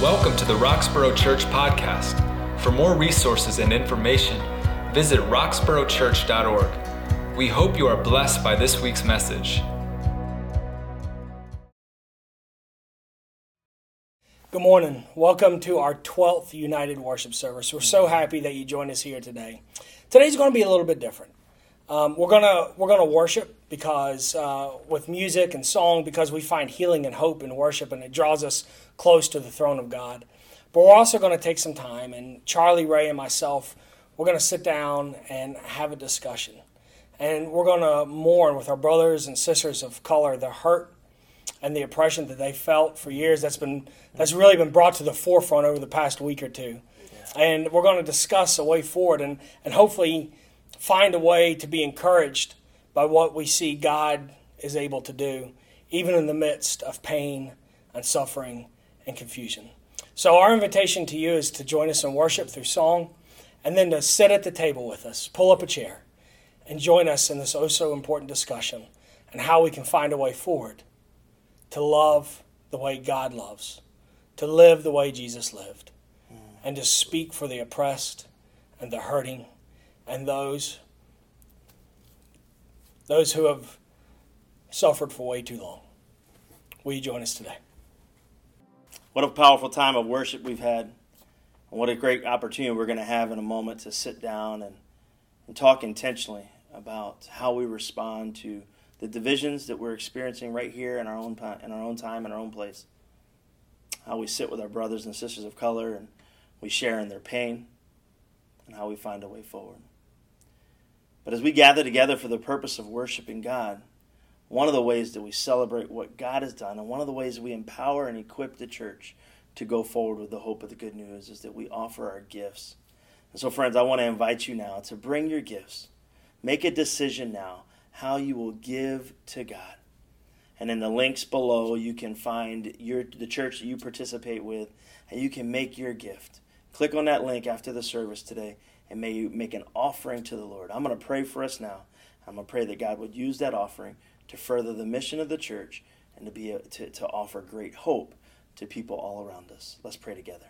Welcome to the Roxborough Church Podcast. For more resources and information, visit roxboroughchurch.org. We hope you are blessed by this week's message. Good morning. Welcome to our 12th United Worship Service. We're so happy that you joined us here today. Today's going to be a little bit different. Um, we're gonna we're gonna worship because uh, with music and song because we find healing and hope in worship and it draws us close to the throne of God. But we're also going to take some time and Charlie Ray and myself we're going to sit down and have a discussion and we're going to mourn with our brothers and sisters of color the hurt and the oppression that they felt for years. That's been that's really been brought to the forefront over the past week or two, and we're going to discuss a way forward and and hopefully find a way to be encouraged by what we see God is able to do, even in the midst of pain and suffering and confusion. So, our invitation to you is to join us in worship through song and then to sit at the table with us, pull up a chair, and join us in this oh so important discussion and how we can find a way forward to love the way God loves, to live the way Jesus lived, and to speak for the oppressed and the hurting and those those who have suffered for way too long. Will you join us today? What a powerful time of worship we've had. And what a great opportunity we're going to have in a moment to sit down and, and talk intentionally about how we respond to the divisions that we're experiencing right here in our own in our own time in our own place. How we sit with our brothers and sisters of color and we share in their pain and how we find a way forward. But as we gather together for the purpose of worshiping God, one of the ways that we celebrate what God has done and one of the ways we empower and equip the church to go forward with the hope of the good news is that we offer our gifts. And so, friends, I want to invite you now to bring your gifts. Make a decision now how you will give to God. And in the links below, you can find your the church that you participate with, and you can make your gift. Click on that link after the service today, and may you make an offering to the Lord. I'm going to pray for us now. I'm going to pray that God would use that offering to further the mission of the church and to be a, to, to offer great hope to people all around us. Let's pray together.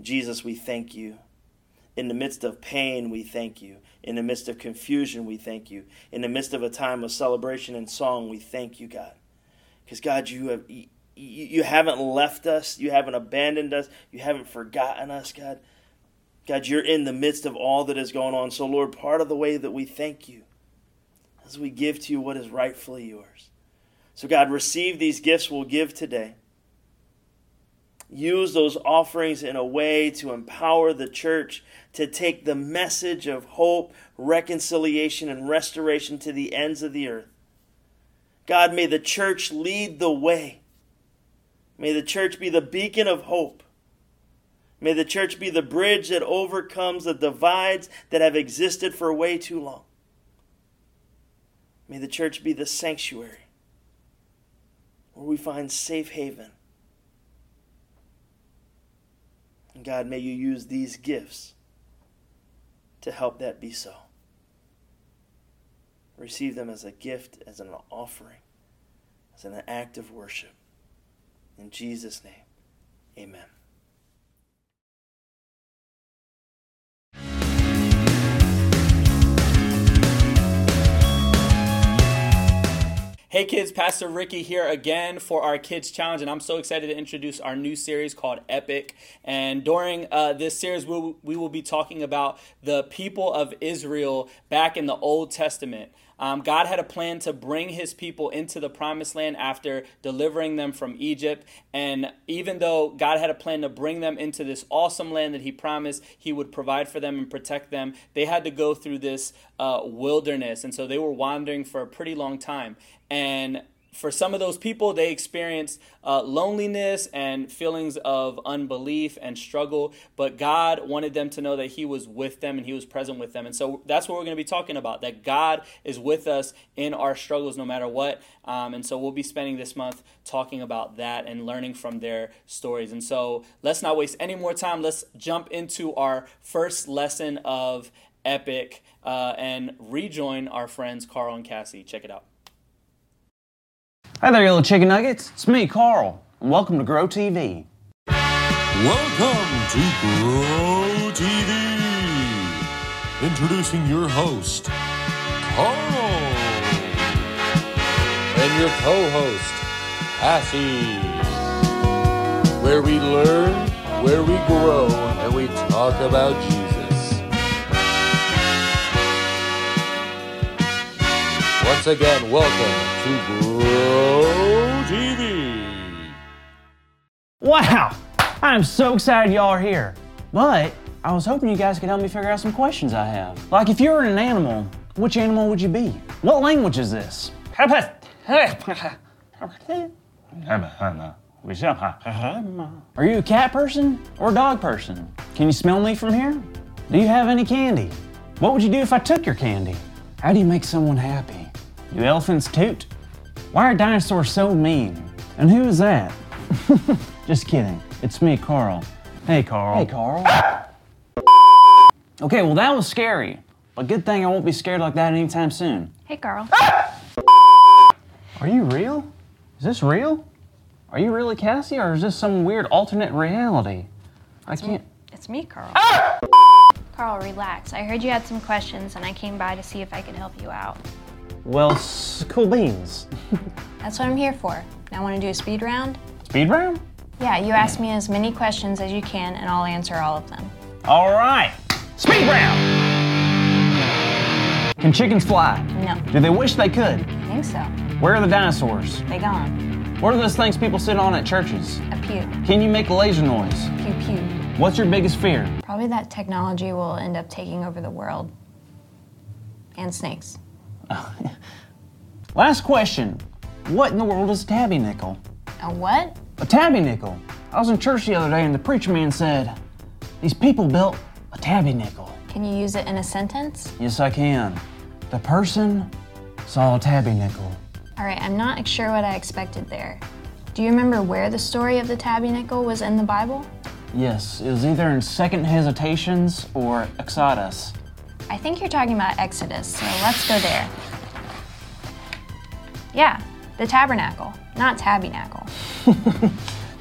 Jesus, we thank you. In the midst of pain, we thank you. In the midst of confusion, we thank you. In the midst of a time of celebration and song, we thank you, God. Because, God, you have. You haven't left us. You haven't abandoned us. You haven't forgotten us, God. God, you're in the midst of all that is going on. So, Lord, part of the way that we thank you as we give to you what is rightfully yours. So, God, receive these gifts we'll give today use those offerings in a way to empower the church to take the message of hope, reconciliation, and restoration to the ends of the earth. God, may the church lead the way. May the church be the beacon of hope. May the church be the bridge that overcomes the divides that have existed for way too long. May the church be the sanctuary where we find safe haven And God, may you use these gifts to help that be so. Receive them as a gift, as an offering, as an act of worship. In Jesus' name, amen. Hey kids, Pastor Ricky here again for our Kids Challenge, and I'm so excited to introduce our new series called Epic. And during uh, this series, we'll, we will be talking about the people of Israel back in the Old Testament. Um, God had a plan to bring his people into the promised land after delivering them from Egypt. And even though God had a plan to bring them into this awesome land that he promised he would provide for them and protect them, they had to go through this uh, wilderness. And so they were wandering for a pretty long time. And for some of those people, they experienced uh, loneliness and feelings of unbelief and struggle, but God wanted them to know that He was with them and He was present with them. And so that's what we're going to be talking about that God is with us in our struggles no matter what. Um, and so we'll be spending this month talking about that and learning from their stories. And so let's not waste any more time. Let's jump into our first lesson of Epic uh, and rejoin our friends Carl and Cassie. Check it out. Hi there, you little chicken nuggets. It's me, Carl, and welcome to Grow TV. Welcome to Grow TV. Introducing your host, Carl. And your co host, Cassie. Where we learn, where we grow, and we talk about Jesus. Once again, welcome Grow TV. Wow! I'm so excited y'all are here. But I was hoping you guys could help me figure out some questions I have. Like, if you were an animal, which animal would you be? What language is this? Are you a cat person or a dog person? Can you smell me from here? Do you have any candy? What would you do if I took your candy? How do you make someone happy? Do elephants toot? Why are dinosaurs so mean? And who is that? Just kidding. It's me, Carl. Hey, Carl. Hey, Carl. okay, well, that was scary. But good thing I won't be scared like that anytime soon. Hey, Carl. Are you real? Is this real? Are you really Cassie, or is this some weird alternate reality? I can't. It's me, Carl. Carl, relax. I heard you had some questions, and I came by to see if I could help you out. Well, s- cool beans. That's what I'm here for. Now, want to do a speed round? Speed round? Yeah, you ask me as many questions as you can, and I'll answer all of them. All right. Speed round. Can chickens fly? No, Do they wish they could? I think so. Where are the dinosaurs? They gone. What are those things people sit on at churches? A pew. Can you make a laser noise? Pew pew. What's your biggest fear? Probably that technology will end up taking over the world. And snakes. Last question. What in the world is a tabby nickel? A what? A tabby nickel. I was in church the other day and the preacher man said, These people built a tabby nickel. Can you use it in a sentence? Yes, I can. The person saw a tabby nickel. All right, I'm not sure what I expected there. Do you remember where the story of the tabby nickel was in the Bible? Yes, it was either in Second Hesitations or Exodus. I think you're talking about Exodus, so let's go there. Yeah, the tabernacle, not tabernacle.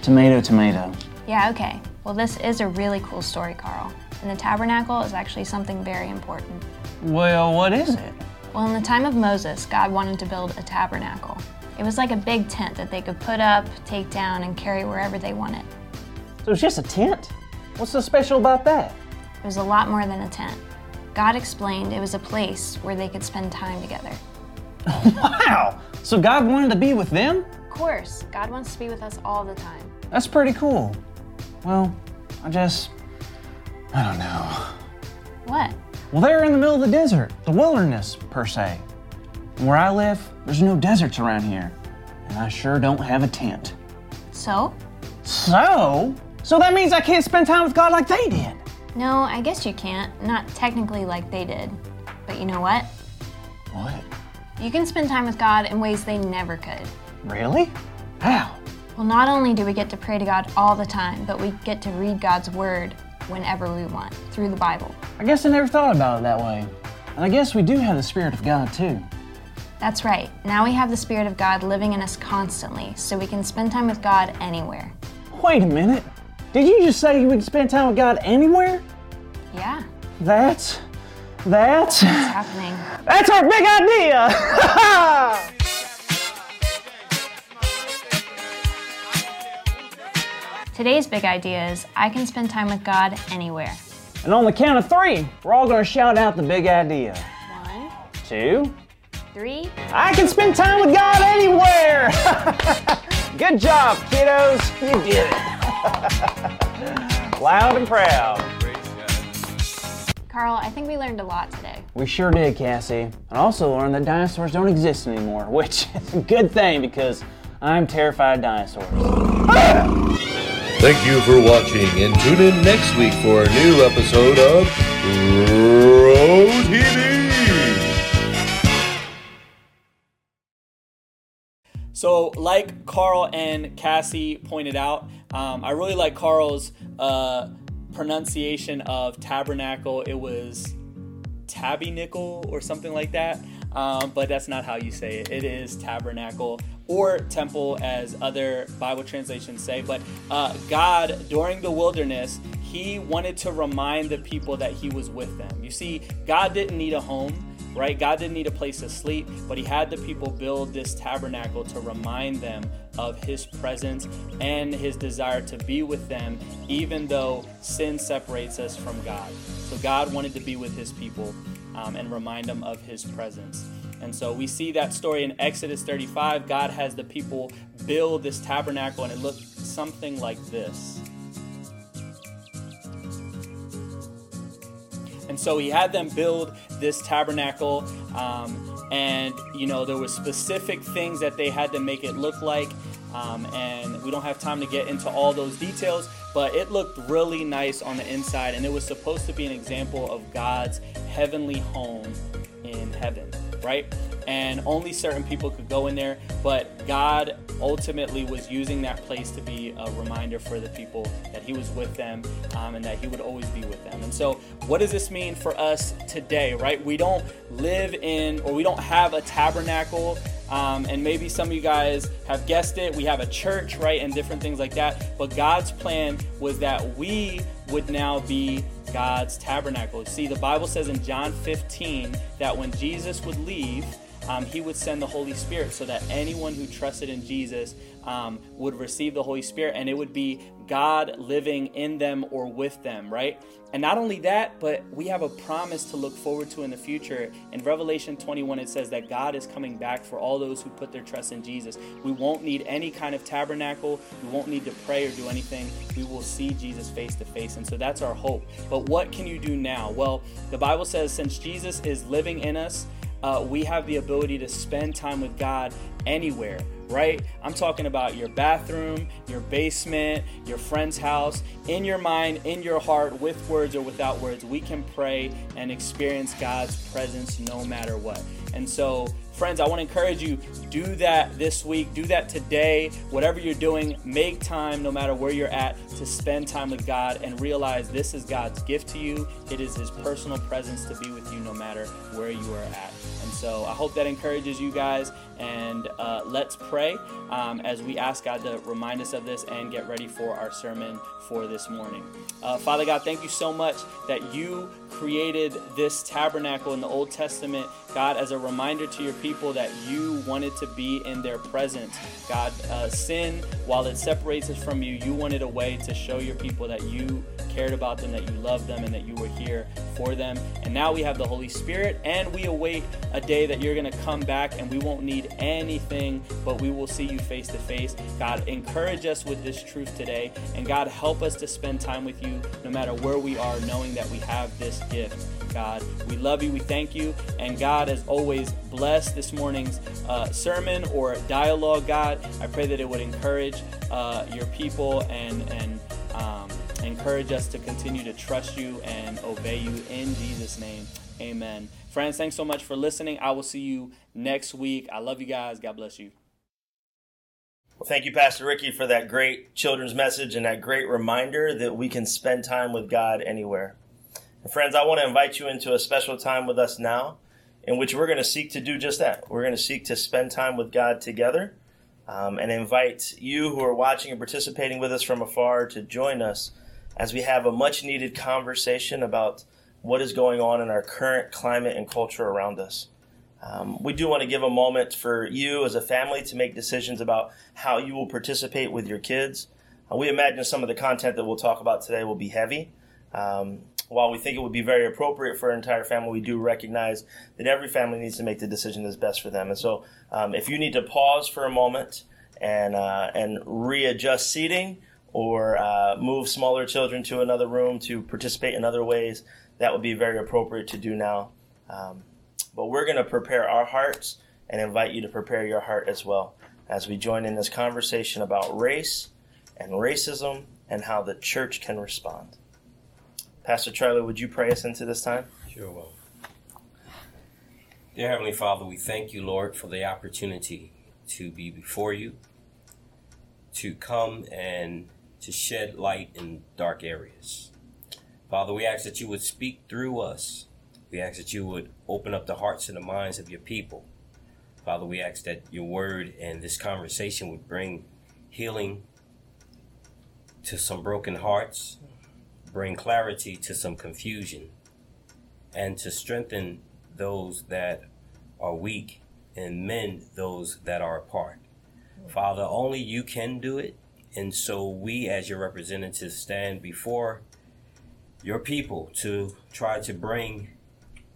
Tomato, tomato. Yeah, okay. Well, this is a really cool story, Carl. And the tabernacle is actually something very important. Well, what is it? Well, in the time of Moses, God wanted to build a tabernacle. It was like a big tent that they could put up, take down, and carry wherever they wanted. So it's just a tent? What's so special about that? It was a lot more than a tent. God explained it was a place where they could spend time together. Wow! So God wanted to be with them? Of course, God wants to be with us all the time. That's pretty cool. Well, I just. I don't know. What? Well, they're in the middle of the desert, the wilderness, per se. Where I live, there's no deserts around here. And I sure don't have a tent. So? So? So that means I can't spend time with God like they did. No, I guess you can't. Not technically like they did. But you know what? What? You can spend time with God in ways they never could. Really? How? Well, not only do we get to pray to God all the time, but we get to read God's Word whenever we want through the Bible. I guess I never thought about it that way. And I guess we do have the Spirit of God too. That's right. Now we have the Spirit of God living in us constantly, so we can spend time with God anywhere. Wait a minute. Did you just say we can spend time with God anywhere? Yeah, That's. That's. it's happening. That's our big idea! Today's big idea is I can spend time with God anywhere. and on the count of three, we're all gonna shout out the big idea. One, two, three. I can spend time with God anywhere! Good job, kiddos. You did it. Loud and proud. Carl, I think we learned a lot today. We sure did, Cassie. And also learned that dinosaurs don't exist anymore, which is a good thing because I'm terrified of dinosaurs. Thank you for watching and tune in next week for a new episode of Grow TV. So, like Carl and Cassie pointed out, um, I really like Carl's uh, pronunciation of tabernacle. It was tabby nickel or something like that. um, but that's not how you say it. It is tabernacle or temple, as other Bible translations say. But uh, God, during the wilderness, He wanted to remind the people that He was with them. You see, God didn't need a home right? God didn't need a place to sleep, but He had the people build this tabernacle to remind them of His presence and His desire to be with them, even though sin separates us from God. So God wanted to be with His people um, and remind them of His presence. And so we see that story in Exodus 35. God has the people build this tabernacle, and it looked something like this. And so he had them build this tabernacle, um, and you know there were specific things that they had to make it look like. Um, and we don't have time to get into all those details, but it looked really nice on the inside, and it was supposed to be an example of God's heavenly home in heaven, right? And only certain people could go in there, but God ultimately was using that place to be a reminder for the people that He was with them um, and that He would always be with them. And so, what does this mean for us today, right? We don't live in or we don't have a tabernacle. Um, and maybe some of you guys have guessed it. We have a church, right? And different things like that. But God's plan was that we would now be God's tabernacle. See, the Bible says in John 15 that when Jesus would leave, um, he would send the Holy Spirit so that anyone who trusted in Jesus um, would receive the Holy Spirit and it would be God living in them or with them, right? And not only that, but we have a promise to look forward to in the future. In Revelation 21, it says that God is coming back for all those who put their trust in Jesus. We won't need any kind of tabernacle, we won't need to pray or do anything. We will see Jesus face to face. And so that's our hope. But what can you do now? Well, the Bible says since Jesus is living in us, uh, we have the ability to spend time with God anywhere, right? I'm talking about your bathroom, your basement, your friend's house, in your mind, in your heart, with words or without words. We can pray and experience God's presence no matter what. And so, friends, I want to encourage you do that this week, do that today. Whatever you're doing, make time no matter where you're at to spend time with God and realize this is God's gift to you. It is his personal presence to be with you no matter where you are at. And so I hope that encourages you guys. And uh, let's pray um, as we ask God to remind us of this and get ready for our sermon for this morning. Uh, Father God, thank you so much that you created this tabernacle in the Old Testament, God, as a reminder to your people that you wanted to be in their presence. God, uh, sin, while it separates us from you, you wanted a way to show your people that you cared about them, that you loved them, and that you were here for them. And now we have the Holy Spirit, and we await a day that you're going to come back and we won't need anything, but we will see you face to face. God, encourage us with this truth today. And God, help us to spend time with you no matter where we are, knowing that we have this gift. God, we love you, we thank you. And God, as always, bless this morning's uh, sermon or dialogue, God. I pray that it would encourage uh, your people and, and, um, encourage us to continue to trust you and obey you in Jesus' name. Amen. Friends, thanks so much for listening. I will see you next week. I love you guys. God bless you. Well, thank you, Pastor Ricky, for that great children's message and that great reminder that we can spend time with God anywhere. Friends, I want to invite you into a special time with us now in which we're going to seek to do just that. We're going to seek to spend time with God together um, and invite you who are watching and participating with us from afar to join us as we have a much needed conversation about what is going on in our current climate and culture around us. Um, we do want to give a moment for you as a family to make decisions about how you will participate with your kids. Uh, we imagine some of the content that we'll talk about today will be heavy. Um, while we think it would be very appropriate for an entire family, we do recognize that every family needs to make the decision that's best for them. And so, um, if you need to pause for a moment and uh, and readjust seating or uh, move smaller children to another room to participate in other ways, that would be very appropriate to do now. Um, but we're going to prepare our hearts and invite you to prepare your heart as well as we join in this conversation about race and racism and how the church can respond. Pastor Charlie, would you pray us into this time? Sure will. Dear Heavenly Father, we thank you, Lord, for the opportunity to be before you, to come and to shed light in dark areas. Father, we ask that you would speak through us We ask that you would open up the hearts and the minds of your people. Father, we ask that your word and this conversation would bring healing to some broken hearts, bring clarity to some confusion, and to strengthen those that are weak and mend those that are apart. Father, only you can do it. And so we, as your representatives, stand before your people to try to bring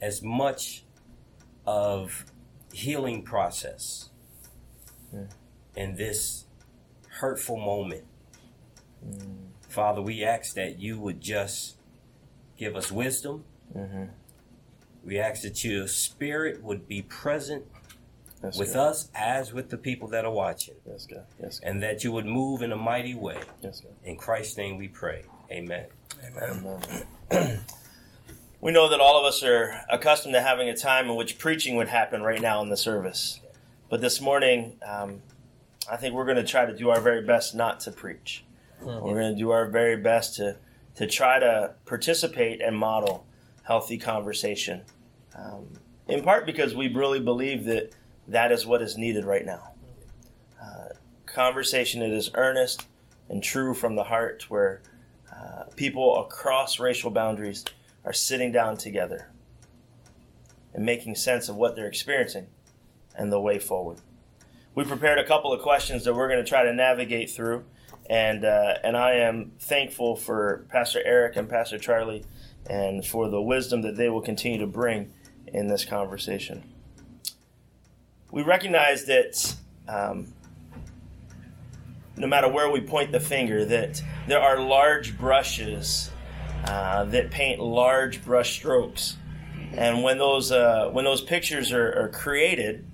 as much of healing process hmm. in this hurtful moment. Hmm. Father, we ask that you would just give us wisdom. We ask that your spirit would be present Yes, with God. us as with the people that are watching, Yes, God. Yes, God. and that you would move in a mighty way. Yes, God. In Christ's name we pray. Amen. We know that all of us are accustomed to having a time in which preaching would happen right now in the service. But this morning, um, I think we're going to try to do our very best not to preach. We're going to do our very best to, to try to participate and model healthy conversation. Um, in part because we really believe that that is what is needed right now. Uh, conversation that is earnest and true from the heart, where uh, people across racial boundaries are sitting down together and making sense of what they're experiencing and the way forward. We prepared a couple of questions that we're going to try to navigate through, and uh, and I am thankful for Pastor Eric and Pastor Charlie, and for the wisdom that they will continue to bring in this conversation. We recognize that um, no matter where we point the finger, that there are large brushes uh, that paint large brush strokes, and when those uh, when those pictures are, are created,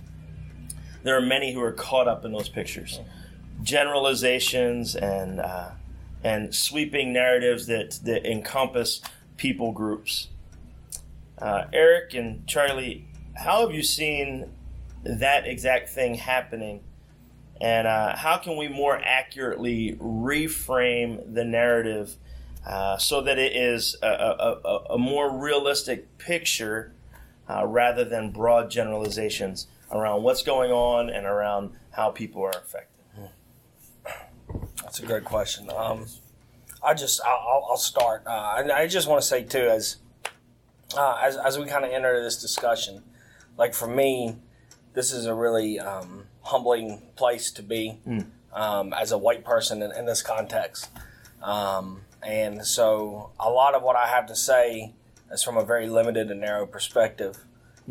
there are many who are caught up in those pictures, generalizations and uh, and sweeping narratives that that encompass people groups. Uh, Eric and Charlie, how have you seen that exact thing happening? And uh, how can we more accurately reframe the narrative uh, so that it is a, a, a, a more realistic picture uh, rather than broad generalizations around what's going on and around how people are affected? That's a great question. Um, I just I'll, I'll- start. Uh, and I just want to say too, as uh, as as we kind of enter this discussion, like for me, this is a really um, humbling place to be um, as a white person in, in this context. Um, and so, a lot of what I have to say is from a very limited and narrow perspective.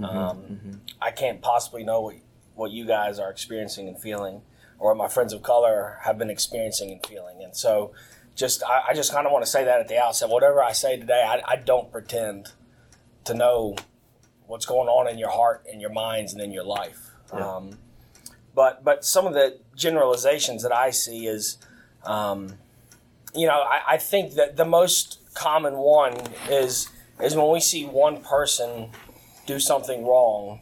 Um, I can't possibly know what what you guys are experiencing and feeling, or my friends of color have been experiencing and feeling. And so, just I, I just kind of want to say that at the outset. Whatever I say today, I, I don't pretend to know what's going on in your heart, in your minds, and in your life. Um, but but some of the generalizations that I see is, um, you know, I, I think that the most common one is is when we see one person do something wrong,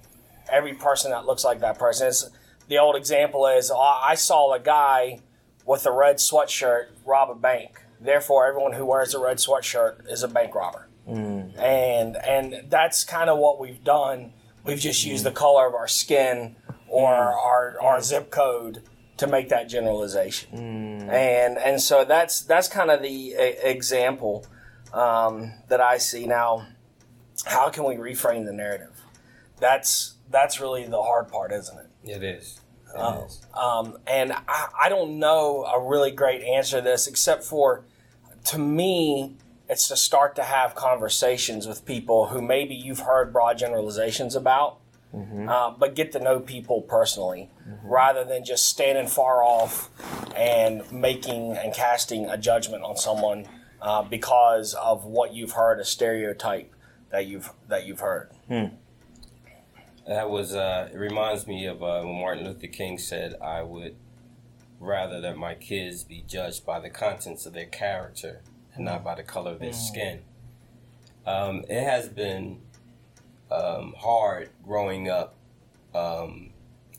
every person that looks like that person is. The old example is "Oh, I saw a guy with a red sweatshirt rob a bank. Therefore, everyone who wears a red sweatshirt is a bank robber and and that's kind of what we've done. We've just used the color of our skin or our our zip code to make that generalization, and and so that's that's kind of the e- example um, that I see now. How can we reframe the narrative? That's that's really the hard part, isn't it? It is. It Oh. is. Um, and I, I don't know a really great answer to this, except for to me, it's to start to have conversations with people who maybe you've heard broad generalizations about, uh, but get to know people personally rather than just standing far off and making and casting a judgment on someone uh, because of what you've heard, a stereotype that you've that you've heard. That was. Uh, it reminds me of uh, when Martin Luther King said, "I would rather that my kids be judged by the contents of their character and not by the color of their skin." Um, it has been um, hard growing up um,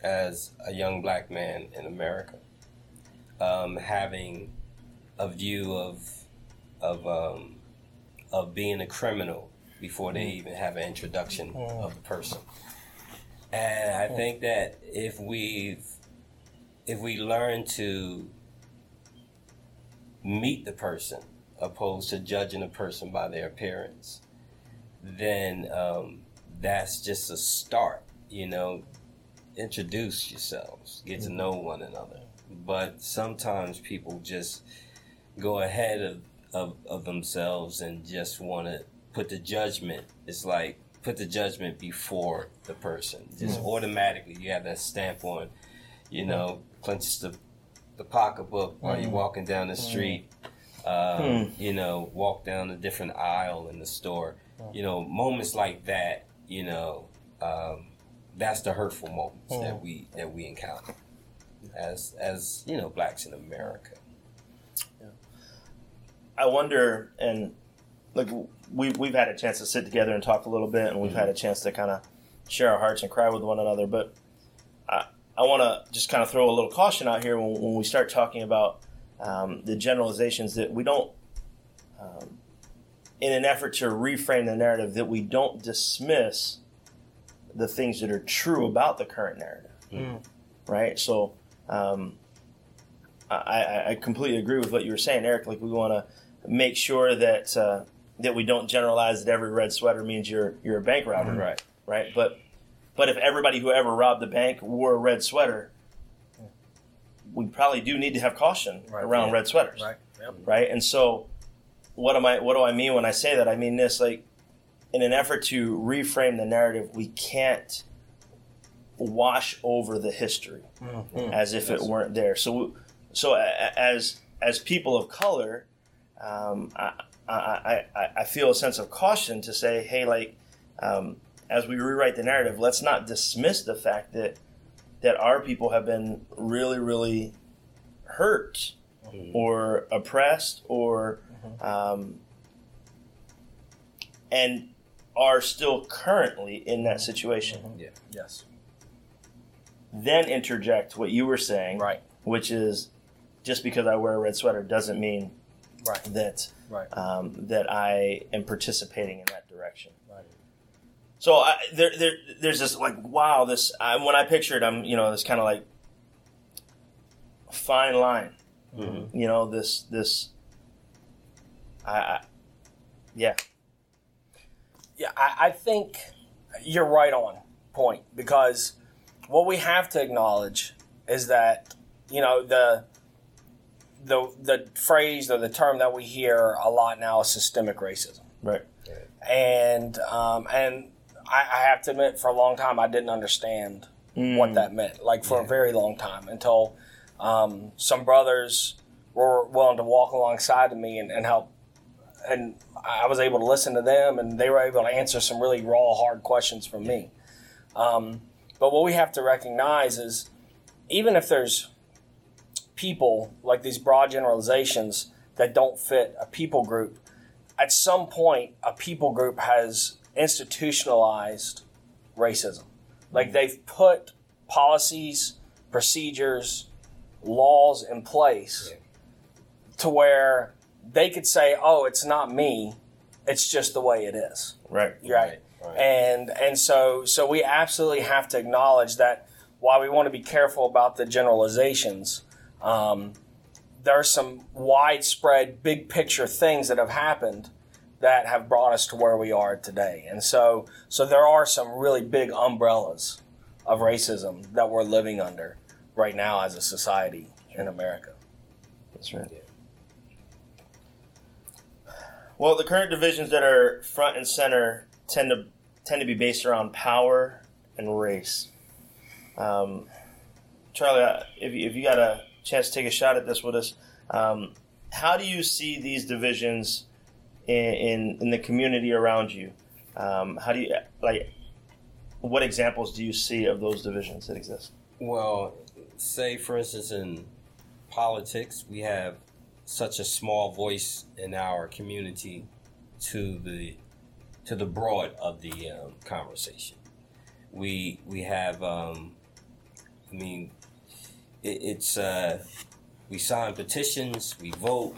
as a young black man in America, um, having a view of of um, of being a criminal before they even have an introduction Mm. of the person. And I think that if we if we learn to meet the person opposed to judging a person by their appearance, then um, that's just a start. You know, introduce yourselves, get to know one another. But sometimes people just go ahead of, of, of themselves and just want to put the judgment. It's like put the judgment before the person. Just automatically, you have that stamp on. You know, clenches the the pocketbook while you're walking down the street. Um, You know, walk down a different aisle in the store. You know, moments like that. You know, um, that's the hurtful moments that we that we encounter as as you know blacks in America. I wonder, and like we we've had a chance to sit together and talk a little bit, and we've had a chance to kind of share our hearts and cry with one another. But I I want to just kind of throw a little caution out here when, when we start talking about um, the generalizations that we don't, um, in an effort to reframe the narrative, that we don't dismiss the things that are true about the current narrative, right? So. Um, I, I, I completely agree with what you were saying, Eric. Like we want to make sure that uh, that we don't generalize that every red sweater means you're you're a bank robber, Right. Right. But but if everybody who ever robbed the bank wore a red sweater, we probably do need to have caution around Yeah. red sweaters, Right. Yep. right? And so, what am I? What do I mean when I say that? I mean this like in an effort to reframe the narrative, we can't wash over the history as if it weren't there. So, so as as people of color, um, I, I, I, I feel a sense of caution to say, hey, like um, as we rewrite the narrative, let's not dismiss the fact that that our people have been really, really hurt or oppressed or um, and are still currently in that situation. Yeah. Yes. Then interject what you were saying, Right. which is just because I wear a red sweater doesn't mean Right. that Right. um, that I am participating in that direction. Right. So I, there, there, there's this like wow, this I, when I picture it, I'm you know this kind of like fine line, you know this this. I, I yeah, Yeah, I, I think you're right on point because what we have to acknowledge is that you know the the the phrase or the term that we hear a lot now is systemic racism, right, and um, and I, I have to admit, for a long time, I didn't understand what that meant. Like for a very long time, until um, some brothers were willing to walk alongside of me and, and help and I was able to listen to them, and they were able to answer some really raw, hard questions from me. Um, but what we have to recognize is, even if there's people like these broad generalizations that don't fit a people group, at some point, a people group has institutionalized racism. Like they've put policies, procedures, laws in place to where they could say, "Oh, it's not me; it's just the way it is." right, Right. right. And and so so we absolutely have to acknowledge that while we want to be careful about the generalizations, um, there are some widespread, big picture things that have happened that have brought us to where we are today. And so so there are some really big umbrellas of racism that we're living under right now as a society in America. That's right. Well, the current divisions that are front and center tend to tend to be based around power and race. Um, Charlie, uh, if you, if you got a chance to take a shot at this with us, um, how do you see these divisions in, in, in the community around you? Um, how do you like? What examples do you see of those divisions that exist? Well, say for instance in politics, we have such a small voice in our community to the to the broad of the um, conversation. We we have, um, I mean, it, it's uh, we sign petitions, we vote,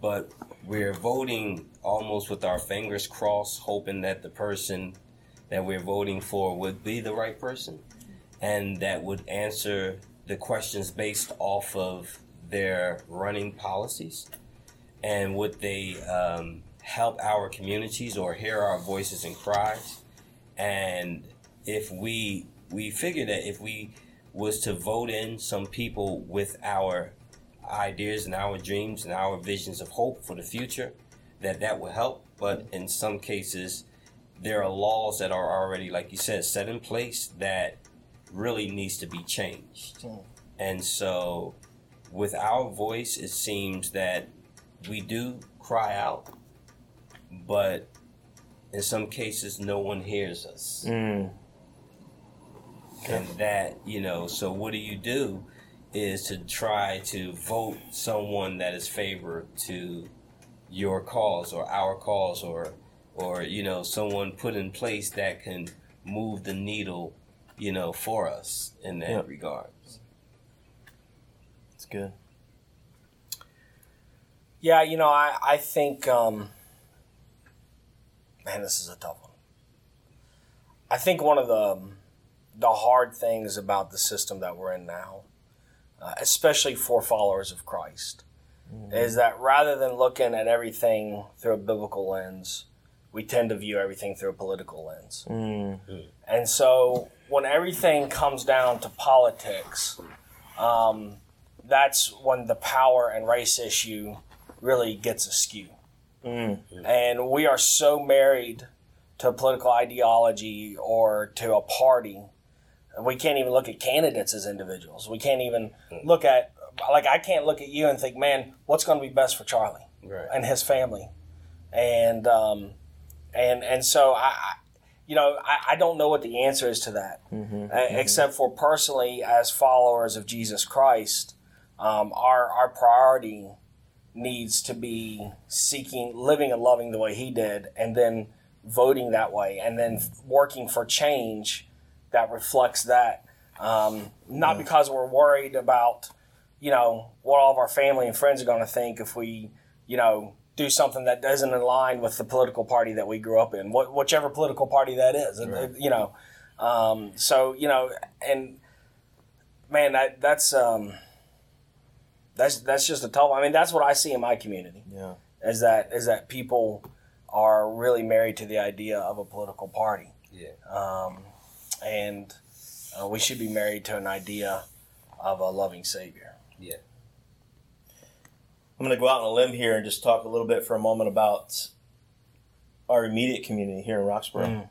but we're voting almost with our fingers crossed, hoping that the person that we're voting for would be the right person and that would answer the questions based off of their running policies and would they um, help our communities or hear our voices and cries. And if we we figure that if we was to vote in some people with our ideas and our dreams and our visions of hope for the future that that will help. But in some cases there are laws that are already like you said set in place that really needs to be changed. And so with our voice it seems that we do cry out but in some cases no one hears us. Mm. And that you know so what do you do is to try to vote someone that is favor to your cause or our cause or or you know someone put in place that can move the needle you know for us in that Yeah. regard It's good. Yeah, you know, I, I think, um, man, this is a tough one. I think one of the, um, the hard things about the system that we're in now, uh, especially for followers of Christ, is that rather than looking at everything through a biblical lens, we tend to view everything through a political lens. And so when everything comes down to politics, um, that's when the power and race issue really gets askew. And we are so married to a political ideology or to a party, we can't even look at candidates as individuals. We can't even look at, like, I can't look at you and think, man, what's going to be best for Charlie Right. and his family? And, um, and, and so I, you know, I, I don't know what the answer is to that, uh, except for personally, as followers of Jesus Christ, um, our our priority needs to be seeking, living and loving the way He did, and then voting that way, and then working for change that reflects that. Um, not because we're worried about, you know, what all of our family and friends are going to think if we, you know, do something that doesn't align with the political party that we grew up in, wh- whichever political party that is, uh, you know. Um, so you know, and man, that that's um, that's that's just a tough. I mean, that's what I see in my community. Yeah. Is that is that people are really married to the idea of a political party, yeah um, and uh, we should be married to an idea of a loving Savior. yeah I'm going to go out on a limb here and just talk a little bit for a moment about our immediate community here in Roxborough. Mm.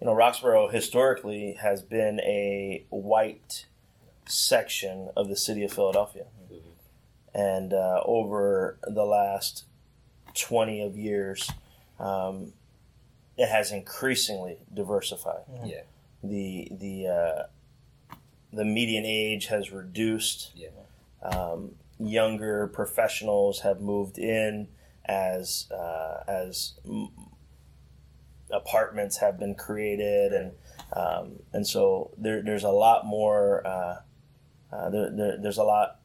You know, Roxborough historically has been a white section of the city of Philadelphia. And uh, over the last 20 of years, um, it has increasingly diversified. yeah The, the, uh, the median age has reduced. Yeah. Um, younger professionals have moved in as uh, as m- apartments have been created and um, and so there, there's a lot more uh, uh, there, there, there's a lot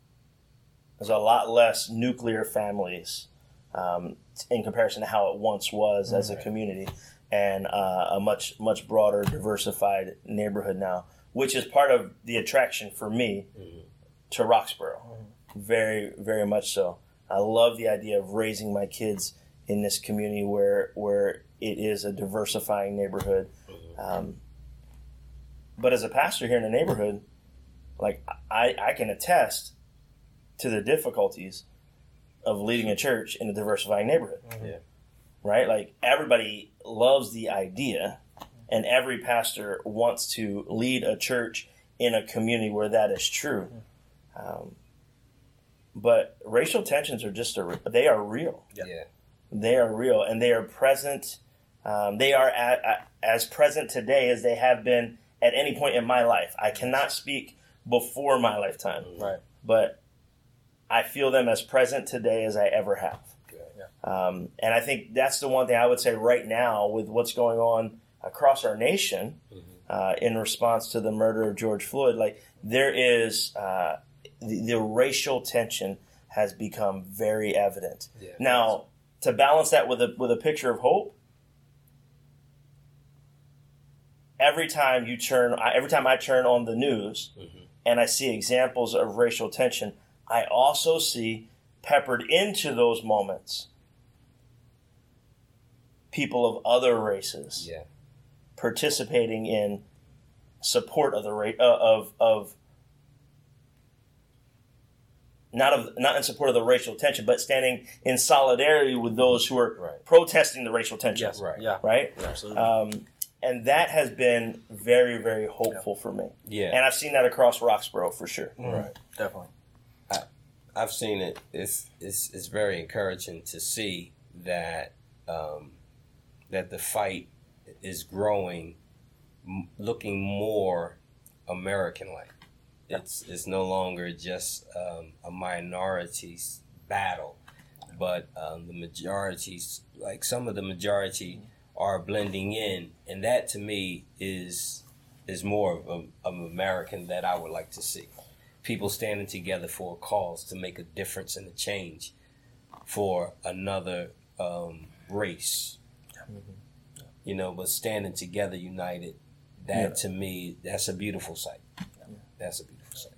there's a lot less nuclear families um, in comparison to how it once was as a community and uh, a much much broader diversified neighborhood now which is part of the attraction for me to Roxborough. Very very much so. I love the idea of raising my kids in this community where where it is a diversifying neighborhood. Um, but as a pastor here in the neighborhood like i i can attest to the difficulties of leading a church in a diversifying neighborhood. Yeah. Right? Like everybody loves the idea and every pastor wants to lead a church in a community where that is true. Um, but racial tensions are just a, they are real. Yeah. They are real and they are present um, they are at, at, as present today as they have been at any point in my life. I cannot speak before my lifetime Right. but i feel them as present today as i ever have um, and i think that's the one thing i would say right now with what's going on across our nation uh, in response to the murder of george floyd like there is uh, the, the racial tension has become very evident. Yeah. now to balance that with a with a picture of hope, every time you turn, every time I turn on the news and I see examples of racial tension, I also see peppered into those moments people of other races Yeah. participating in support of the race uh, of of not of not in support of the racial tension, but standing in solidarity with those who are Right. protesting the racial tension. Yes. Right. Yeah. Right. Absolutely. Um, and that has been very very hopeful for me. Yeah. And I've seen that across Roxborough for sure. Right. Definitely. I've seen it. It's it's it's very encouraging to see that um, that the fight is growing, looking more American-like. It's it's no longer just um, a minority's battle, but um, the majorities, like some of the majority, are blending in, and that to me is is more of, a, of American that I would like to see people standing together for a cause to make a difference and a change for another um, race. You know, but standing together, united, that to me, that's a beautiful sight. That's a beautiful sight.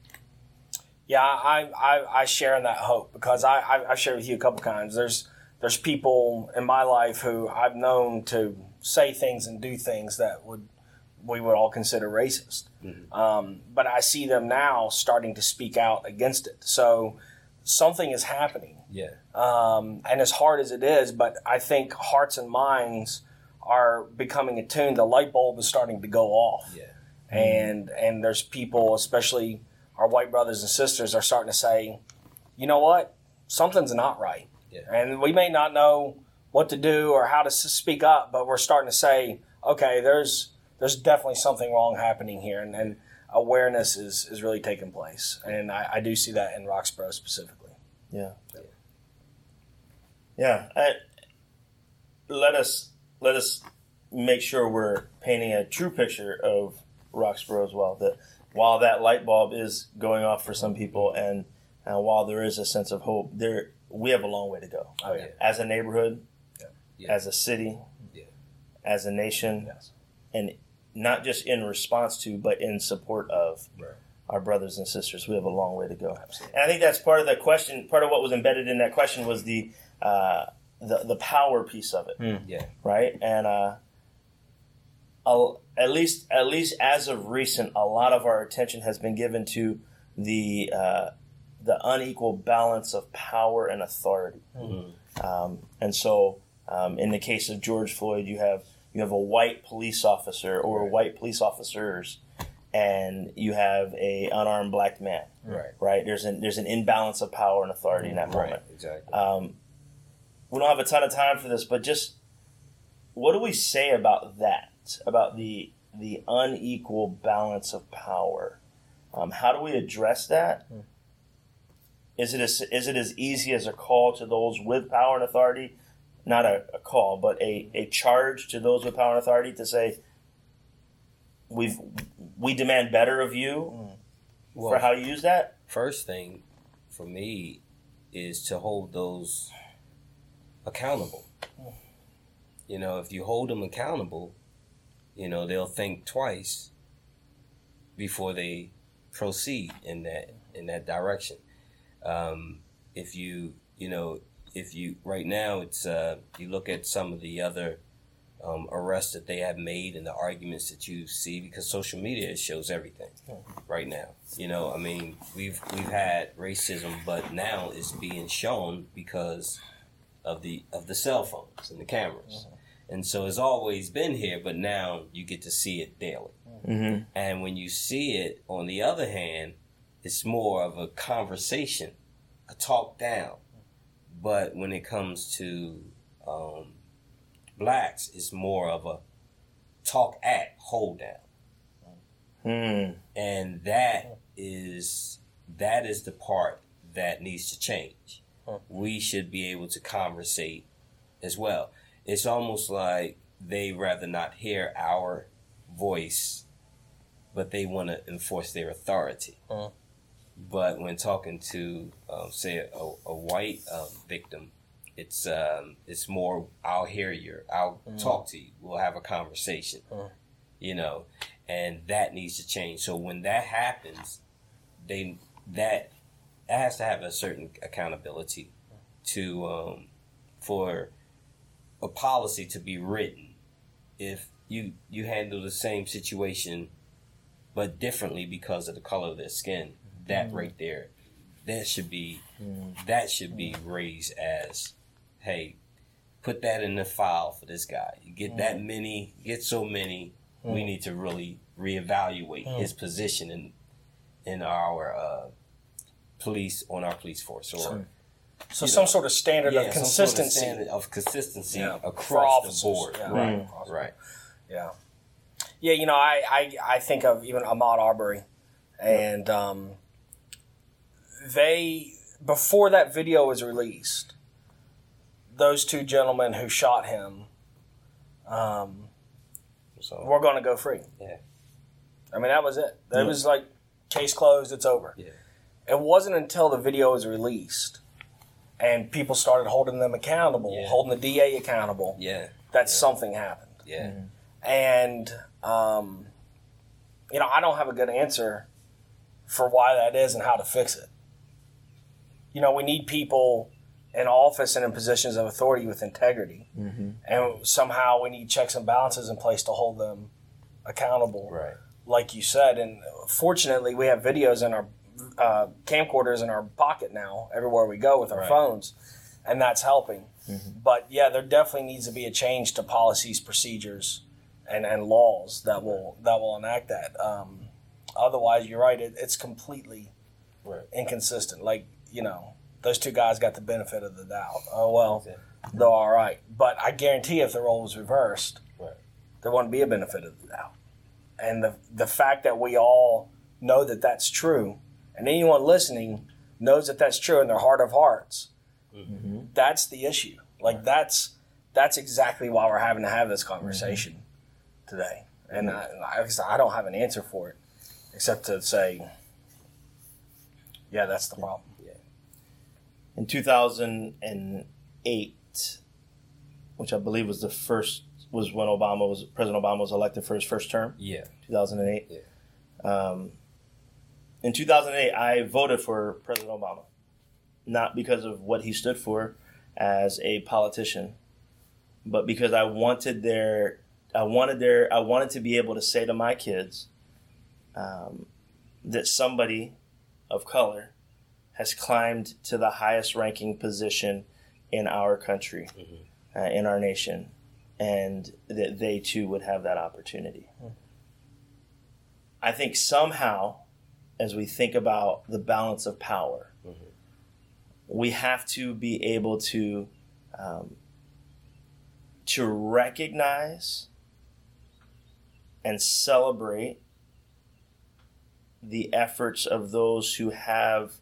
Yeah, I, I, I share in that hope because I, I, I've shared with you a couple times. There's there's people in my life who I've known to say things and do things that would we would all consider racist. Um, but I see them now starting to speak out against it. So something is happening. Yeah. um, and as hard as it is, but I think hearts and minds are becoming attuned. The light bulb is starting to go off, Yeah. and and there's people, especially our white brothers and sisters, are starting to say, you know what, something's not right, Yeah. and we may not know what to do or how to speak up, but we're starting to say, okay, there's there's definitely something wrong happening here, and, and awareness is is really taking place, and I, I do see that in Roxborough specifically. Yeah. Yeah. I, let us let us make sure we're painting a true picture of Roxborough as well. That while that light bulb is going off for some people, and uh, while there is a sense of hope, there we have a long way to go. Oh yeah. As a neighborhood, Yeah. as a city, Yeah. as a nation, Yes. and not just in response to, but in support of Right. our brothers and sisters. We have a long way to go. And I think that's part of the question. Part of what was embedded in that question was the uh, the the power piece of it, Yeah. right? And uh, I'll, at least at least as of recent, a lot of our attention has been given to the uh, the unequal balance of power and authority. Um, and so, um, in the case of George Floyd, you have you have a white police officer or white police officers, and you have a unarmed black man. Right. Right. There's an there's an imbalance of power and authority in that Right. moment. Exactly. Um, we don't have a ton of time for this, but just what do we say about that? About the the unequal balance of power? Um, how do we address that? Is it as, is it as easy as a call to those with power and authority? Not a, a call, but a, a charge to those with power and authority to say, "We've we demand better of you for how you use that." first thing for me is to hold those accountable. You know, if you hold them accountable, you know, they'll think twice before they proceed in that in that direction. Um, if you you know if you right now it's uh, you look at some of the other um, arrests that they have made and the arguments that you see because social media shows everything right now. You know, I mean, we've we've had racism, but now it's being shown because of the of the cell phones and the cameras. And so it's always been here, but now you get to see it daily. Mm-hmm. And when you see it, on the other hand, it's more of a conversation, a talk down. But when it comes to um, blacks, it's more of a talk at, hold down Hmm. and that is that is the part that needs to change. We should be able to conversate as well. It's almost like they rather not hear our voice, but they want to enforce their authority. But when talking to, um, say, a, a white um, victim It's um, it's more. I'll hear you. I'll talk to you. We'll have a conversation. You know, and that needs to change. So when that happens, they that that has to have a certain accountability to um, for a policy to be written. If you you handle the same situation, but differently because of the color of their skin, that mm-hmm. right there, that should be mm-hmm. that should be raised as, hey, put that in the file for this guy. You get that mm-hmm. many, get so many. We need to really reevaluate his position in in our uh, police on our police force or So you some know, sort of standard yeah, of some sort of consistency. standard of consistency Yeah, across the board. yeah. Right, Mm. right. Yeah. Yeah, you know, I, I, I think of even Ahmaud Arbery, and um, they, before that video was released, those two gentlemen who shot him um, So were going to go free. Yeah. I mean, that was it. It was like, case closed, it's over. Yeah. It wasn't until the video was released and people started holding them accountable, Yeah. holding the DA accountable, yeah, that something happened. yeah, And, um, you know, I don't have a good answer for why that is and how to fix it. You know, we need people in office and in positions of authority with integrity. And somehow we need checks and balances in place to hold them accountable, right. like you said. And fortunately, we have videos in our uh, camcorders in our pocket now, everywhere we go with our Right. phones, and that's helping. But yeah, there definitely needs to be a change to policies, procedures, and, and laws that will that will enact that. Um, otherwise, you're right; it, it's completely Right. inconsistent. Like you know, those two guys got the benefit of the doubt. Oh well, they're all right. But I guarantee, if the role was reversed, Right. there wouldn't be a benefit of the doubt. And the the fact that we all know that that's true, and anyone listening knows that that's true in their heart of hearts, that's the issue. Like that's that's exactly why we're having to have this conversation today. And I, I, I don't have an answer for it, except to say, yeah, that's the problem. Yeah. in 2008, which I believe was the first was when Obama was President Obama was elected for his first term. Yeah. 2008. Yeah. Um, in 2008, I voted for President Obama, not because of what he stood for as a politician, but because I wanted their, I wanted their, I wanted to be able to say to my kids um, that somebody of color has climbed to the highest ranking position in our country, uh, in our nation, and that they too would have that opportunity. I think somehow, as we think about the balance of power, we have to be able to um, to recognize and celebrate the efforts of those who have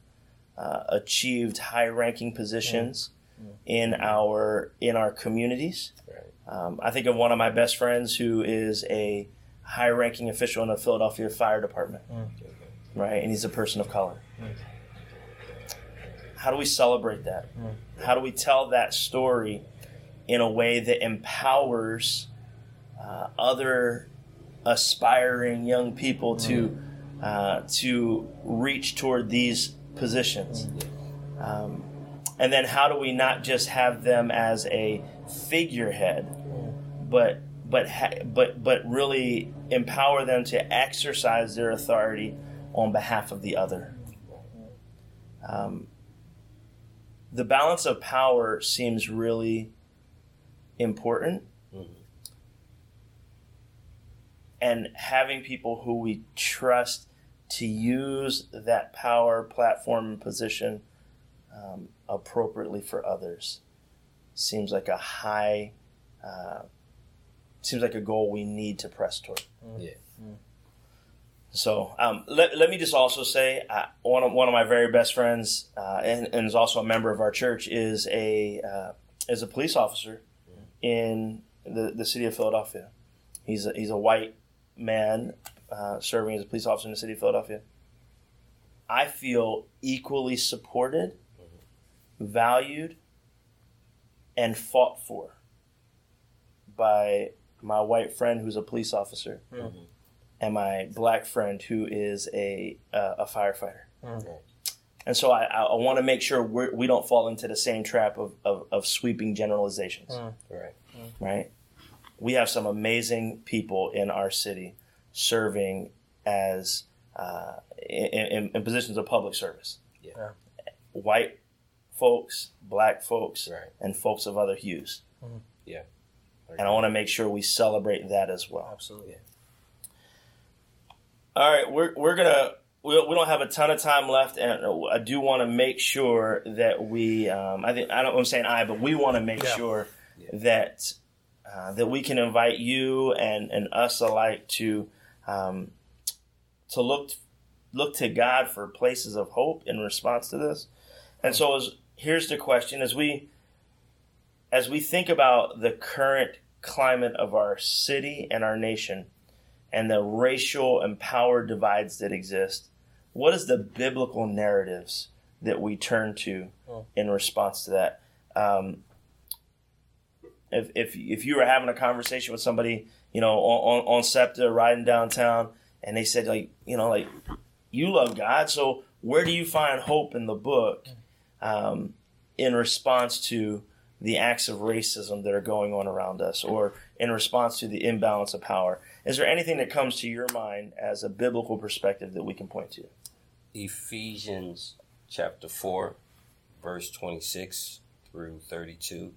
uh, achieved high-ranking positions in our in our communities. Um, I think of one of my best friends who is a high-ranking official in the Philadelphia Fire Department, right? And he's a person of color. How do we celebrate that? How do we tell that story in a way that empowers uh, other aspiring young people to uh, to reach toward these positions? Um, and then how do we not just have them as a figurehead, but but ha- but but really empower them to exercise their authority on behalf of the other? Um, the balance of power seems really important. And having people who we trust to use that power, platform, and position um, appropriately for others seems like a high, uh, seems like a goal we need to press toward. Yeah. So um, let, let me just also say uh, one of one of my very best friends uh, and, and is also a member of our church is a uh, is a police officer in the, the city of Philadelphia. He's a, he's a white man uh, serving as a police officer in the city of Philadelphia. I feel equally supported, valued, and fought for by my white friend who's a police officer and my black friend who is a uh, a firefighter. And so I, I want to make sure we're, we don't fall into the same trap of, of, of sweeping generalizations, Right. right? We have some amazing people in our city serving as uh, in, in, in positions of public service. Yeah. White folks, black folks, Right. and folks of other hues. Yeah. And I want to make sure we celebrate that as well. Absolutely. All right, we're we're gonna we, we don't have a ton of time left, and I do want to make sure that we um, I think I don't I'm saying I, but we want to make Yeah. sure that uh, that we can invite you and and us alike to um, to look look to God for places of hope in response to this. And so, as, here's the question: as we as we think about the current climate of our city and our nation and the racial and power divides that exist, what is the biblical narratives that we turn to in response to that? Um, if, if, if you were having a conversation with somebody, you know, on, on, on SEPTA riding downtown, and they said, like, you know, like, you love God, so where do you find hope in the book um, in response to the acts of racism that are going on around us or in response to the imbalance of power? Is there anything that comes to your mind as a biblical perspective that we can point to? Ephesians chapter 4, verse 26 through 32.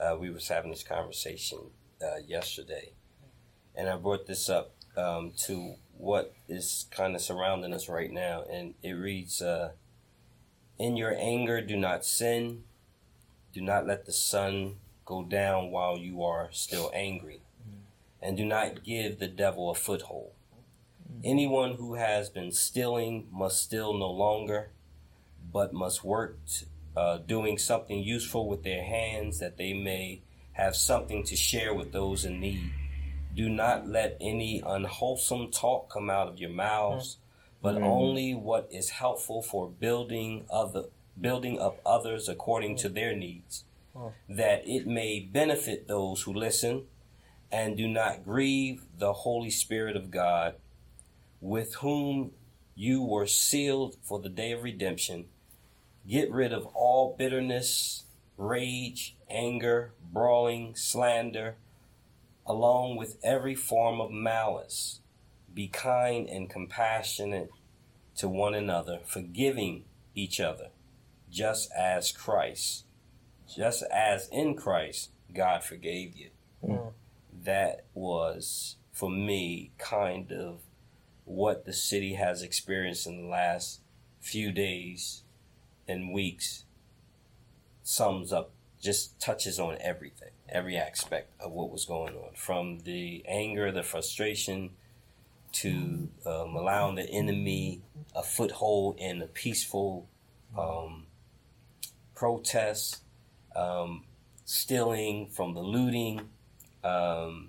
Uh, we was having this conversation uh, yesterday, and I brought this up um, to what is kind of surrounding us right now, and it reads, uh, "In your anger, do not sin. Do not let the sun go down while you are still angry, and do not give the devil a foothold." Anyone who has been stealing must steal no longer, but must work t- uh, doing something useful with their hands that they may have something to share with those in need. Do not let any unwholesome talk come out of your mouths, but only what is helpful for building other building up others according to their needs, that it may benefit those who listen, and do not grieve the Holy Spirit of God with whom you were sealed for the day of redemption. Get rid of all bitterness, rage, anger, brawling, slander, along with every form of malice. Be kind and compassionate to one another, forgiving each other, just as Christ, just as in Christ, God forgave you. Mm. That was, for me, kind of what the city has experienced in the last few days and weeks sums up just touches on everything every aspect of what was going on from the anger the frustration to um, allowing the enemy a foothold in a peaceful um, protest um, stealing from the looting um,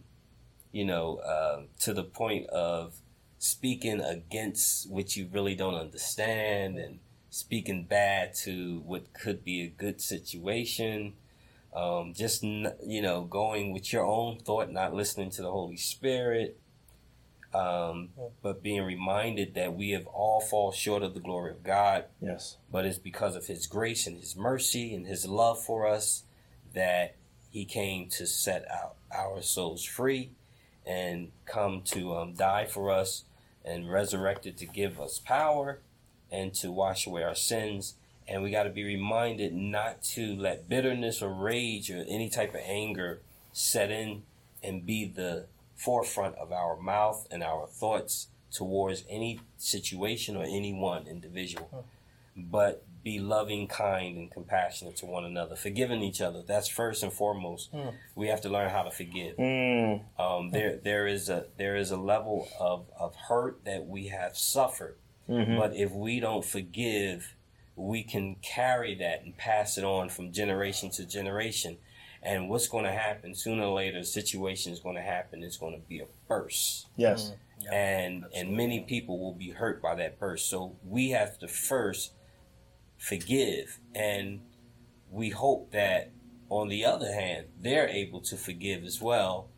you know uh, to the point of speaking against what you really don't understand and speaking bad to what could be a good situation. Um, just, n- you know, going with your own thought, not listening to the Holy Spirit, um, but being reminded that we have all fall short of the glory of God Yes. but it's because of his grace and his mercy and his love for us that he came to set out our souls free and come to um, die for us and resurrected to give us power and to wash away our sins. And we got to be reminded not to let bitterness or rage or any type of anger set in and be the forefront of our mouth and our thoughts towards any situation or any one individual but be loving, kind, and compassionate to one another, forgiving each other. That's first and foremost. We have to learn how to forgive. Mm. Um, there, there is a there is a level of, of hurt that we have suffered, but if we don't forgive, we can carry that and pass it on from generation to generation. And what's going to happen sooner or later? A situation is going to happen. It's going to be a burst Yes. and and many people will be hurt by that burst. So we have to first forgive, and we hope that on the other hand, they're able to forgive as well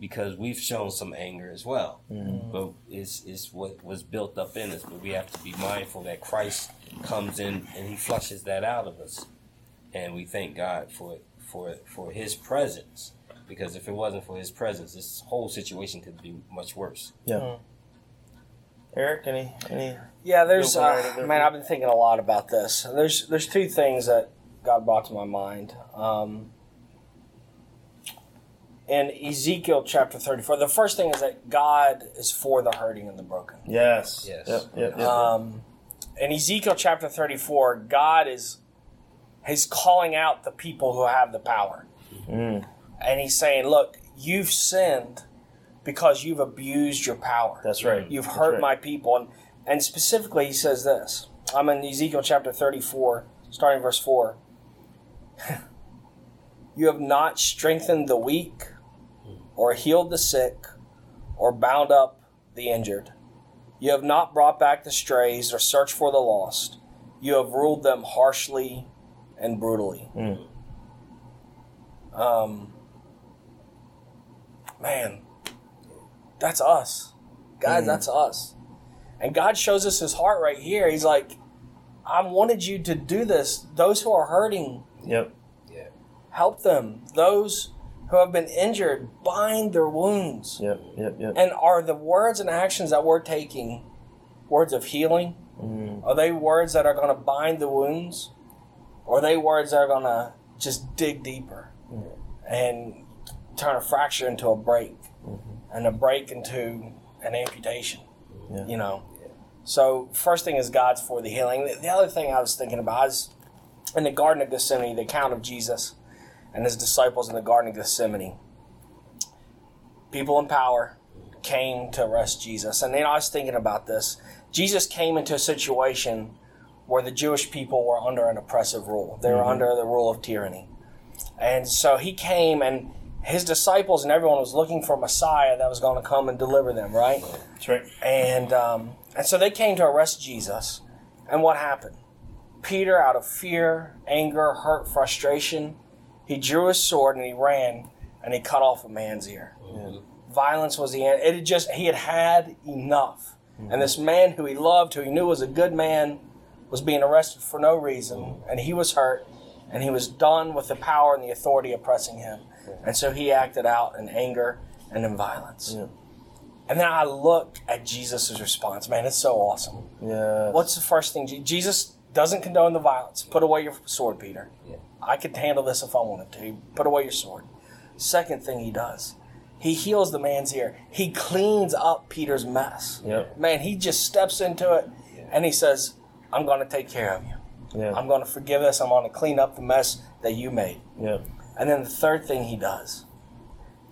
because we've shown some anger as well. Mm-hmm. But it's, it's what was built up in us. But we have to be mindful that Christ comes in and he flushes that out of us. And we thank God for for for his presence. Because if it wasn't for his presence, this whole situation could be much worse. Yeah. Mm. Eric, any any? Yeah, there's Go for uh, man. I've been thinking a lot about this. There's there's two things that God brought to my mind. Um, in Ezekiel chapter 34, the first thing is that God is for the hurting and the broken. Yes. Yes. Yep. Yep. yep. Um, in Ezekiel chapter 34, God is he's calling out the people who have the power. Mm. And he's saying, look, you've sinned because you've abused your power. That's right. You've hurt right. my people. And, and specifically, he says this. I'm in Ezekiel chapter 34, starting verse 4. you have not strengthened the weak, or healed the sick, or bound up the injured. You have not brought back the strays, or searched for the lost. You have ruled them harshly and brutally. Mm. Um, man, that's us. Guys, Mhm. that's us. And God shows us his heart right here. He's like, I wanted you to do this. Those who are hurting, Yep. help them. Those who have been injured, bind their wounds. Yep. Yep. Yep. And are the words and actions that we're taking words of healing? Mm. Are they words that are going to bind the wounds? Or are they words that are going to just dig deeper and turn a fracture into a break and a break into an amputation? Yeah. You know? So, first thing is God's for the healing. The- The other thing I was thinking about is in the Garden of Gethsemane, the account of Jesus and his disciples in the Garden of Gethsemane. People in power came to arrest Jesus. And then I was thinking about this. Jesus came into a situation where the Jewish people were under an oppressive rule. They were mm-hmm. under the rule of tyranny. And so he came and his disciples and everyone was looking for a Messiah that was going to come and deliver them, right? That's right. And um, and so they came to arrest Jesus. And what happened? Peter, out of fear, anger, hurt, frustration, he drew his sword and he ran and he cut off a man's ear. Violence was the end. It had just he had had enough. And this man who he loved, who he knew was a good man, was being arrested for no reason, and he was hurt, and he was done with the power and the authority oppressing him. And so he acted out in anger and in violence. Yeah. And then I look at Jesus' response. Man, it's so awesome. Yeah. What's the first thing? Jesus doesn't condone the violence. Put away your sword, Peter. Yeah. I could handle this if I wanted to. Put away your sword. Second thing he does, he heals the man's ear. He cleans up Peter's mess. Yep. Man, he just steps into it and he says, I'm going to take care of you. Yeah. I'm going to forgive this. I'm going to clean up the mess that you made. Yep. And then the third thing he does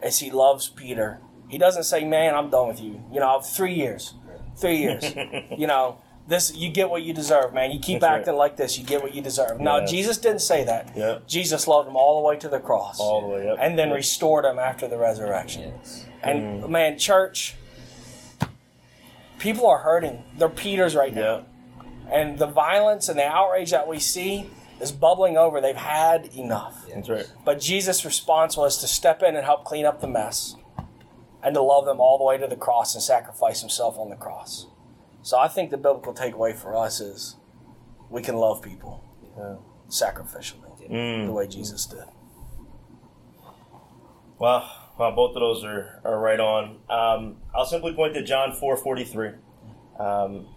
is he loves Peter. He doesn't say, "Man, I'm done with you." You know, three years, three years. you know, this you get what you deserve, man. You keep That's right. acting like this, you get what you deserve. No, Yeah. Jesus didn't say that. Yeah. Jesus loved him all the way to the cross, All the way up. and then restored him after the resurrection. Yes. And Mm. man, church, people are hurting. They're Peters right now and the violence and the outrage that we see is bubbling over. They've had enough. That's right. But Jesus' response was to step in and help clean up the mess and to love them all the way to the cross and sacrifice himself on the cross. So I think the biblical takeaway for us is we can love people Yeah. sacrificially Mm. the way Jesus did. Wow, wow, both of those are, are right on. Um, I'll simply point to John four forty three. Um, the, the,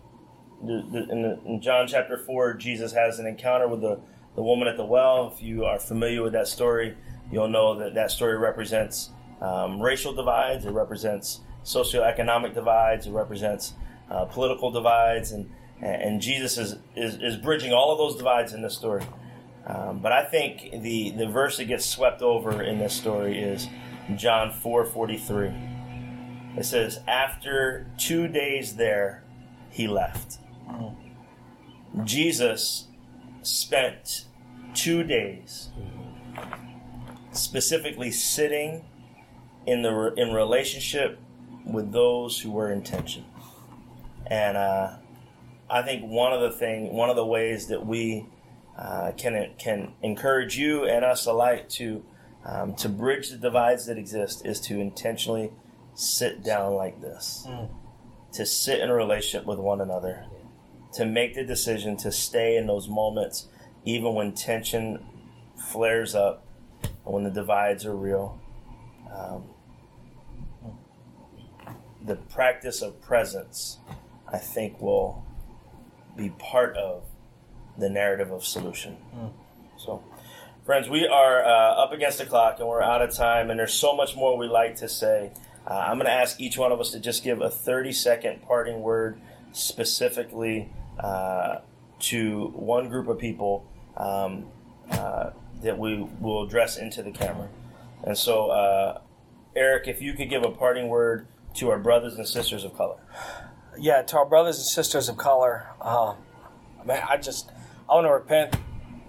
in, the, in John chapter four, Jesus has an encounter with the, the woman at the well. If you are familiar with that story, you'll know that that story represents um, racial divides. It represents socioeconomic divides. It represents uh, political divides, and and Jesus is, is is bridging all of those divides in this story. Um, but I think the, the verse that gets swept over in this story is John four forty three. It says, "After two days there, he left." Jesus spent two days specifically sitting in the in relationship with those who were in tension, and uh, I think one of the thing, one of the ways that we uh, can can encourage you and us alike to um, to bridge the divides that exist is to intentionally sit down like this, to sit in a relationship with one another, to make the decision to stay in those moments, even when tension flares up and when the divides are real. Um, the practice of presence, I think, will be part of the narrative of solution. So, friends, we are uh, up against the clock and we're out of time, and there's so much more we like to say. Uh, I'm going to ask each one of us to just give a 30 second parting word specifically uh, to one group of people um, uh, that we will address into the camera. And so, uh, Eric, if you could give a parting word to our brothers and sisters of color. yeah, to our brothers and sisters of color, uh, man, I just I want to repent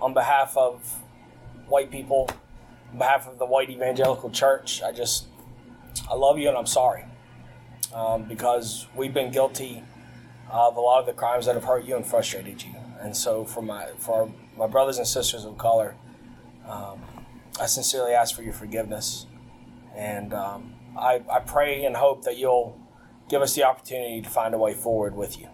on behalf of white people, on behalf of the white evangelical church. I just I love you and I'm sorry um, because we've been guilty of a lot of the crimes that have hurt you and frustrated you. And so for my for my brothers and sisters of color, um, I sincerely ask for your forgiveness, and um, I, I pray and hope that you'll give us the opportunity to find a way forward with you.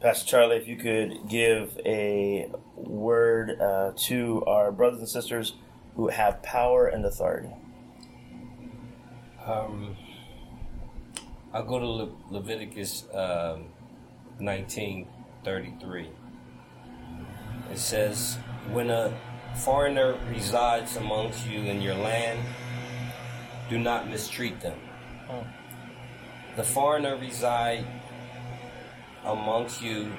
Pastor Charlie, if you could give a word uh, to our brothers and sisters who have power and authority. Um, I'll go to Le- Leviticus um, 19:33. It says, "When a foreigner resides amongst you in your land, do not mistreat them. The foreigner reside amongst you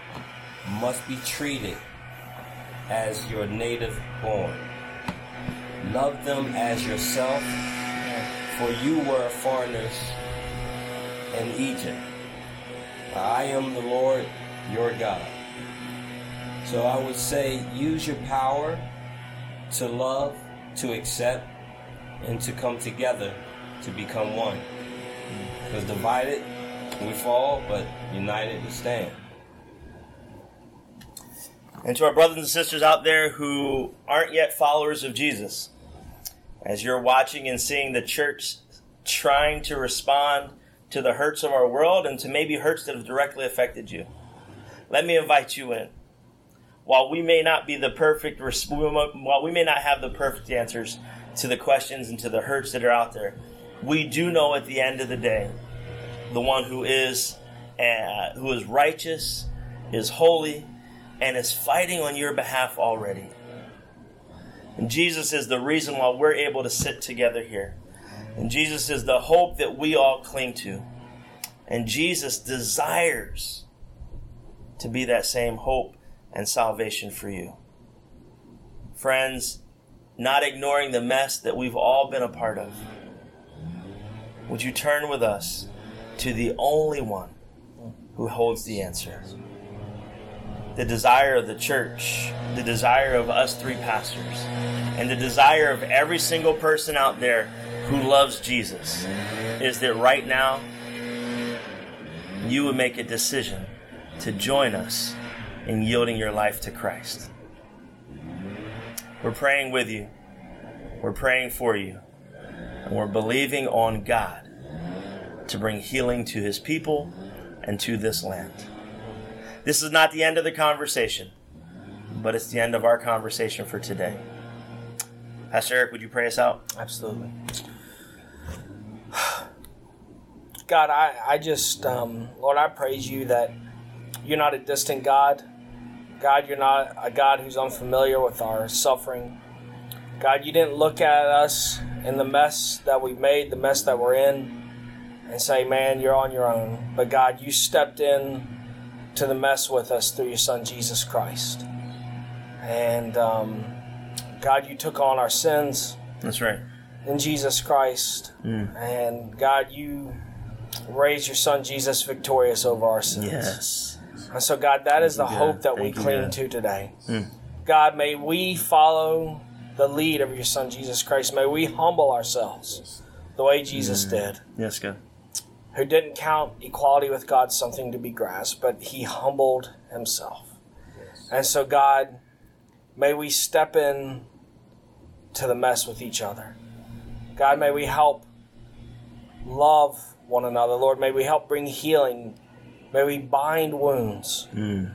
must be treated as your native born. Love them as yourself, for you were foreigners in Egypt. I am the Lord your God. So I would say use your power to love, to accept, and to come together to become one. Because divided we fall, but united we stand. And to our brothers and sisters out there who aren't yet followers of Jesus, as you're watching and seeing the church trying to respond to the hurts of our world and to maybe hurts that have directly affected you, let me invite you in. While we may not be the perfect, while we may not have the perfect answers to the questions and to the hurts that are out there, we do know at the end of the day, the one who is, uh, who is righteous, is holy, and is fighting on your behalf already. And Jesus is the reason why we're able to sit together here. And Jesus is the hope that we all cling to. And Jesus desires to be that same hope and salvation for you. Friends, not ignoring the mess that we've all been a part of, would you turn with us to the only one who holds the answer? the desire of the church, the desire of us three pastors, and the desire of every single person out there who loves Jesus is that right now you would make a decision to join us in yielding your life to Christ. We're praying with you, we're praying for you, and we're believing on God to bring healing to his people and to this land. This is not the end of the conversation, but it's the end of our conversation for today. Pastor Eric, would you pray us out? Absolutely. God, I, I just, um, Lord, I praise you that you're not a distant God. God, you're not a God who's unfamiliar with our suffering. God, you didn't look at us in the mess that we made, the mess that we're in, and say, man, you're on your own. But God, you stepped in to the mess with us through your Son, Jesus Christ. And um, God, you took on our sins That's right. In Jesus Christ. Mm. And God, you raised your Son, Jesus, victorious over our sins. Yes. And so, God, that is the God. hope that we Thank you, cling God. to today. Mm. God, may we follow the lead of your Son, Jesus Christ. May we humble ourselves the way Jesus mm. did, Yes, God. who didn't count equality with God something to be grasped, but he humbled himself. Yes. And so, God, may we step in to the mess with each other. God, may we help love one another. Lord, may we help bring healing. May we bind wounds. Mm.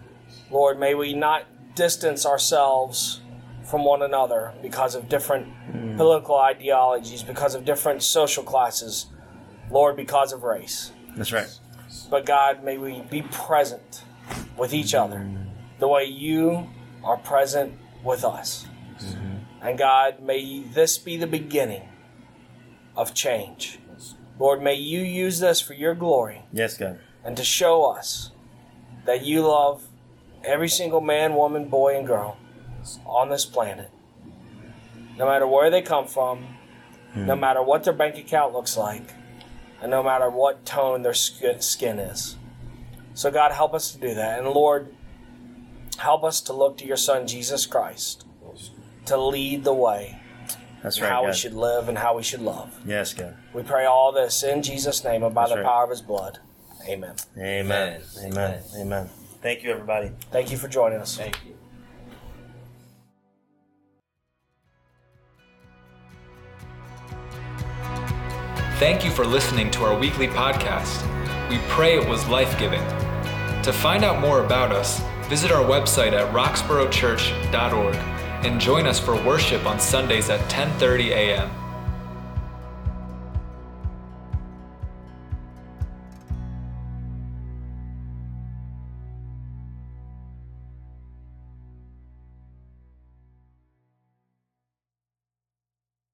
Lord, may we not distance ourselves from one another because of different mm. political ideologies, because of different social classes, Lord, because of race. That's right. But God, may we be present with each other mm. the way you are present with us. Mm-hmm. And God, may this be the beginning of change. Lord, may you use this for your glory Yes, God. and to show us that you love every single man, woman, boy, and girl on this planet. No matter where they come from, hmm. no matter what their bank account looks like, and no matter what tone their skin is. So, God, help us to do that. And Lord, help us to look to your Son, Jesus Christ, to lead the way, That's right. how we should live and how we should love. Yes, God. We pray all this in Jesus' name and by That's the right. power of his blood. Amen. Amen. Amen. Amen. Amen. Thank you, everybody. Thank you for joining us. Thank you. Thank you for listening to our weekly podcast. We pray it was life giving. To find out more about us, visit our website at roxboroughchurch.org and join us for worship on Sundays at 10:30 a.m.